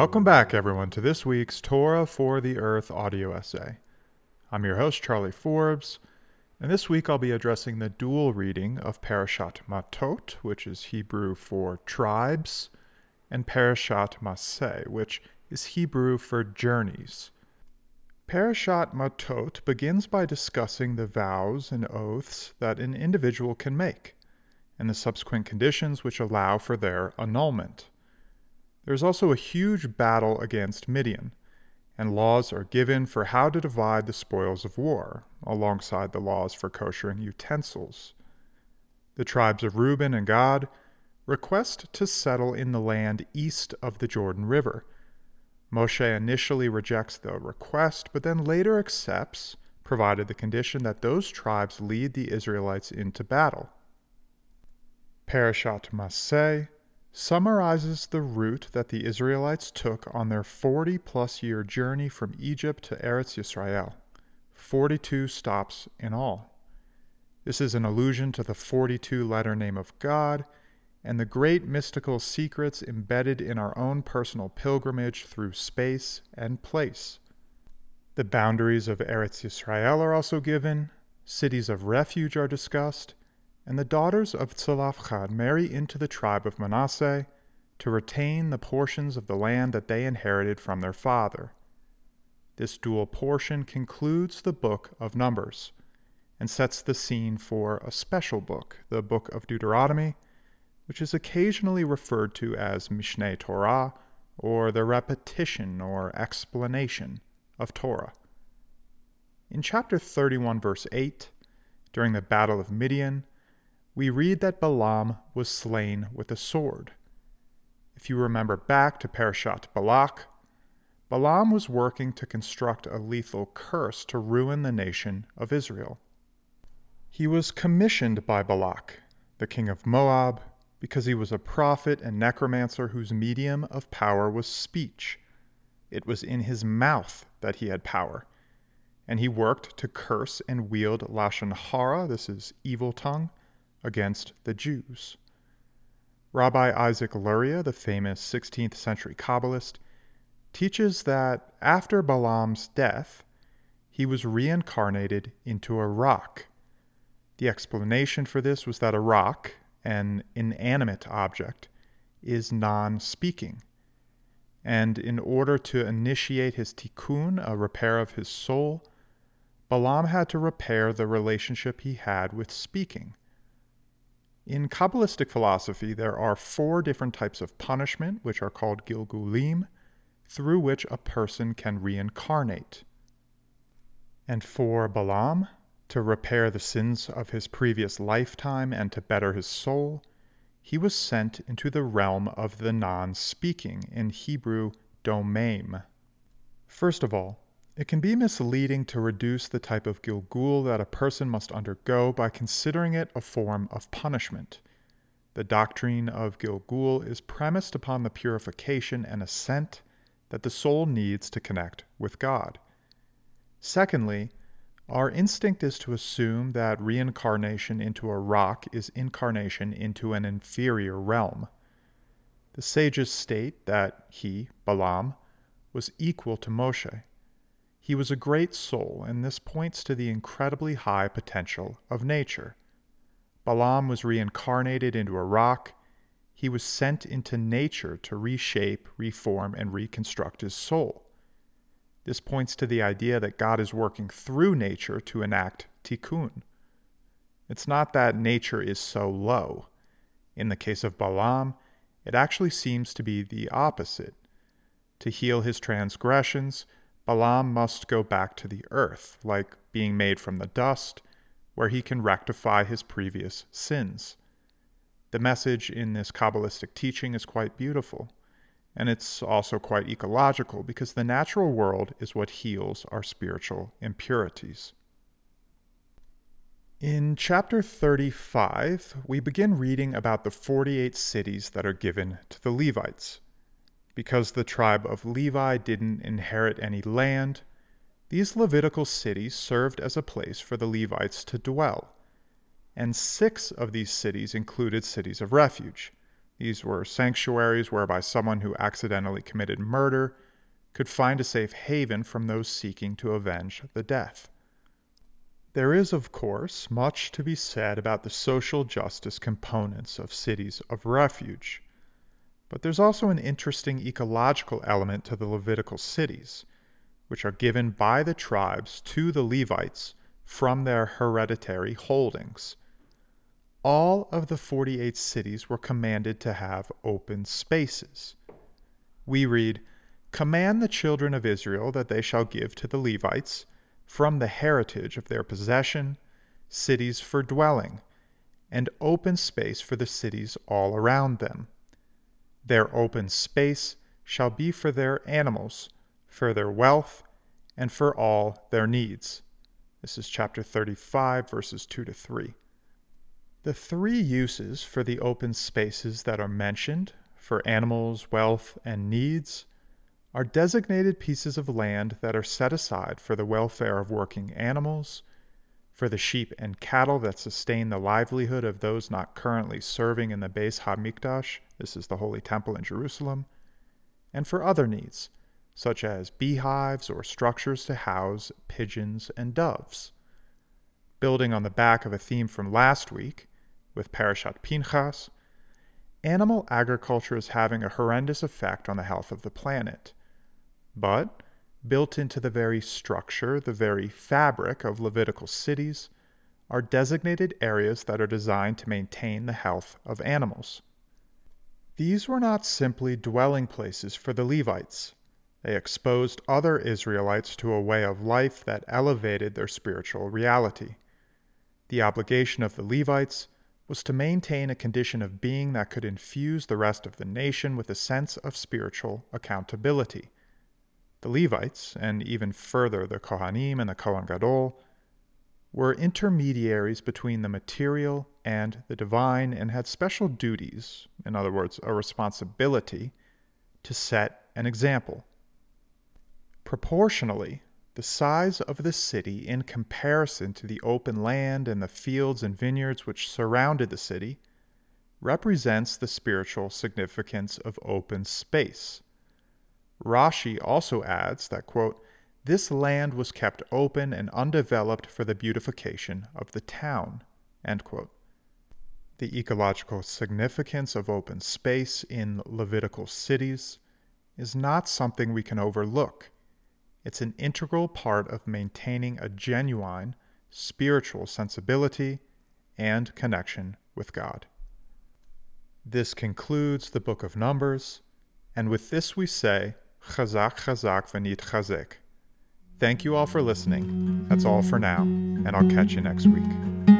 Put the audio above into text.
Welcome back, everyone, to this week's Torah for the Earth audio essay. I'm your host, Charlie Forbes, and this week I'll be addressing the dual reading of Parashat Matot, which is Hebrew for tribes, and Parashat Maseh, which is Hebrew for journeys. Parashat Matot begins by discussing the vows and oaths that an individual can make, and the subsequent conditions which allow for their annulment. There's also a huge battle against Midian, and laws are given for how to divide the spoils of war, alongside the laws for koshering utensils. The tribes of Reuben and Gad request to settle in the land east of the Jordan River. Moshe initially rejects the request, but then later accepts, provided the condition that those tribes lead the Israelites into battle. Parashat Maseh summarizes the route that the Israelites took on their 40 plus year journey from Egypt to Eretz Yisrael, 42 stops in all. This is an allusion to the 42 letter name of God and the great mystical secrets embedded in our own personal pilgrimage through space and place. The boundaries of Eretz Yisrael are also given, cities of refuge are discussed, and the daughters of Tzalafchad marry into the tribe of Manasseh to retain the portions of the land that they inherited from their father. This dual portion concludes the book of Numbers and sets the scene for a special book, the book of Deuteronomy, which is occasionally referred to as Mishneh Torah or the repetition or explanation of Torah. In chapter 31, verse 8, during the Battle of Midian, we read that Balaam was slain with a sword. If you remember back to Parashat Balak, Balaam was working to construct a lethal curse to ruin the nation of Israel. He was commissioned by Balak, the king of Moab, because he was a prophet and necromancer whose medium of power was speech. It was in his mouth that he had power. And he worked to curse and wield Lashon Hara, this is evil tongue, against the Jews. Rabbi Isaac Luria, the famous 16th century Kabbalist, teaches that after Balaam's death, he was reincarnated into a rock. The explanation for this was that a rock, an inanimate object, is non speaking. And in order to initiate his tikkun, a repair of his soul, Balaam had to repair the relationship he had with speaking. In Kabbalistic philosophy, there are four different types of punishment, which are called Gilgulim, through which a person can reincarnate. And for Balaam, to repair the sins of his previous lifetime and to better his soul, he was sent into the realm of the non speaking, in Hebrew, domaim. First of all, it can be misleading to reduce the type of Gilgul that a person must undergo by considering it a form of punishment. The doctrine of Gilgul is premised upon the purification and ascent that the soul needs to connect with God. Secondly, our instinct is to assume that reincarnation into a rock is incarnation into an inferior realm. The sages state that he, Balaam, was equal to Moshe. He was a great soul, and this points to the incredibly high potential of nature. Balaam was reincarnated into a rock. He was sent into nature to reshape, reform, and reconstruct his soul. This points to the idea that God is working through nature to enact tikkun. It's not that nature is so low. In the case of Balaam, it actually seems to be the opposite. To heal his transgressions, Balaam must go back to the earth, like being made from the dust, where he can rectify his previous sins. The message in this Kabbalistic teaching is quite beautiful, and it's also quite ecological because the natural world is what heals our spiritual impurities. In chapter 35, we begin reading about the 48 cities that are given to the Levites. Because the tribe of Levi didn't inherit any land, these Levitical cities served as a place for the Levites to dwell. And six of these cities included cities of refuge. These were sanctuaries whereby someone who accidentally committed murder could find a safe haven from those seeking to avenge the death. There is, of course, much to be said about the social justice components of cities of refuge. But there's also an interesting ecological element to the Levitical cities, which are given by the tribes to the Levites from their hereditary holdings all of the 48 cities were commanded to have open spaces. We read, Command the children of Israel that they shall give to the Levites, from the heritage of their possession, cities for dwelling, and open space for the cities all around them. Their open space shall be for their animals, for their wealth, and for all their needs. This is chapter 35, verses 2 to 3. The three uses for the open spaces that are mentioned for animals, wealth, and needs are designated pieces of land that are set aside for the welfare of working animals, for the sheep and cattle that sustain the livelihood of those not currently serving in the Beis Hamikdash, this is the Holy Temple in Jerusalem, and for other needs, such as beehives or structures to house pigeons and doves. Building on the back of a theme from last week, with Parashat Pinchas, animal agriculture is having a horrendous effect on the health of the planet. But, built into the very structure, the very fabric of Levitical cities, are designated areas that are designed to maintain the health of animals. These were not simply dwelling places for the Levites. They exposed other Israelites to a way of life that elevated their spiritual reality. The obligation of the Levites was to maintain a condition of being that could infuse the rest of the nation with a sense of spiritual accountability. The Levites, and even further the Kohanim and the Kohen Gadol, were intermediaries between the material and the divine and had special duties, in other words, a responsibility, to set an example. Proportionally, the size of the city in comparison to the open land and the fields and vineyards which surrounded the city represents the spiritual significance of open space. Rashi also adds that, quote, this land was kept open and undeveloped for the beautification of the town. end quote. The ecological significance of open space in Levitical cities is not something we can overlook it's an integral part of maintaining a genuine spiritual sensibility and connection with God. This concludes the book of Numbers, and with this we say, Chazak Chazak Vanit Chazek. Thank you all for listening. That's all for now, and I'll catch you next week.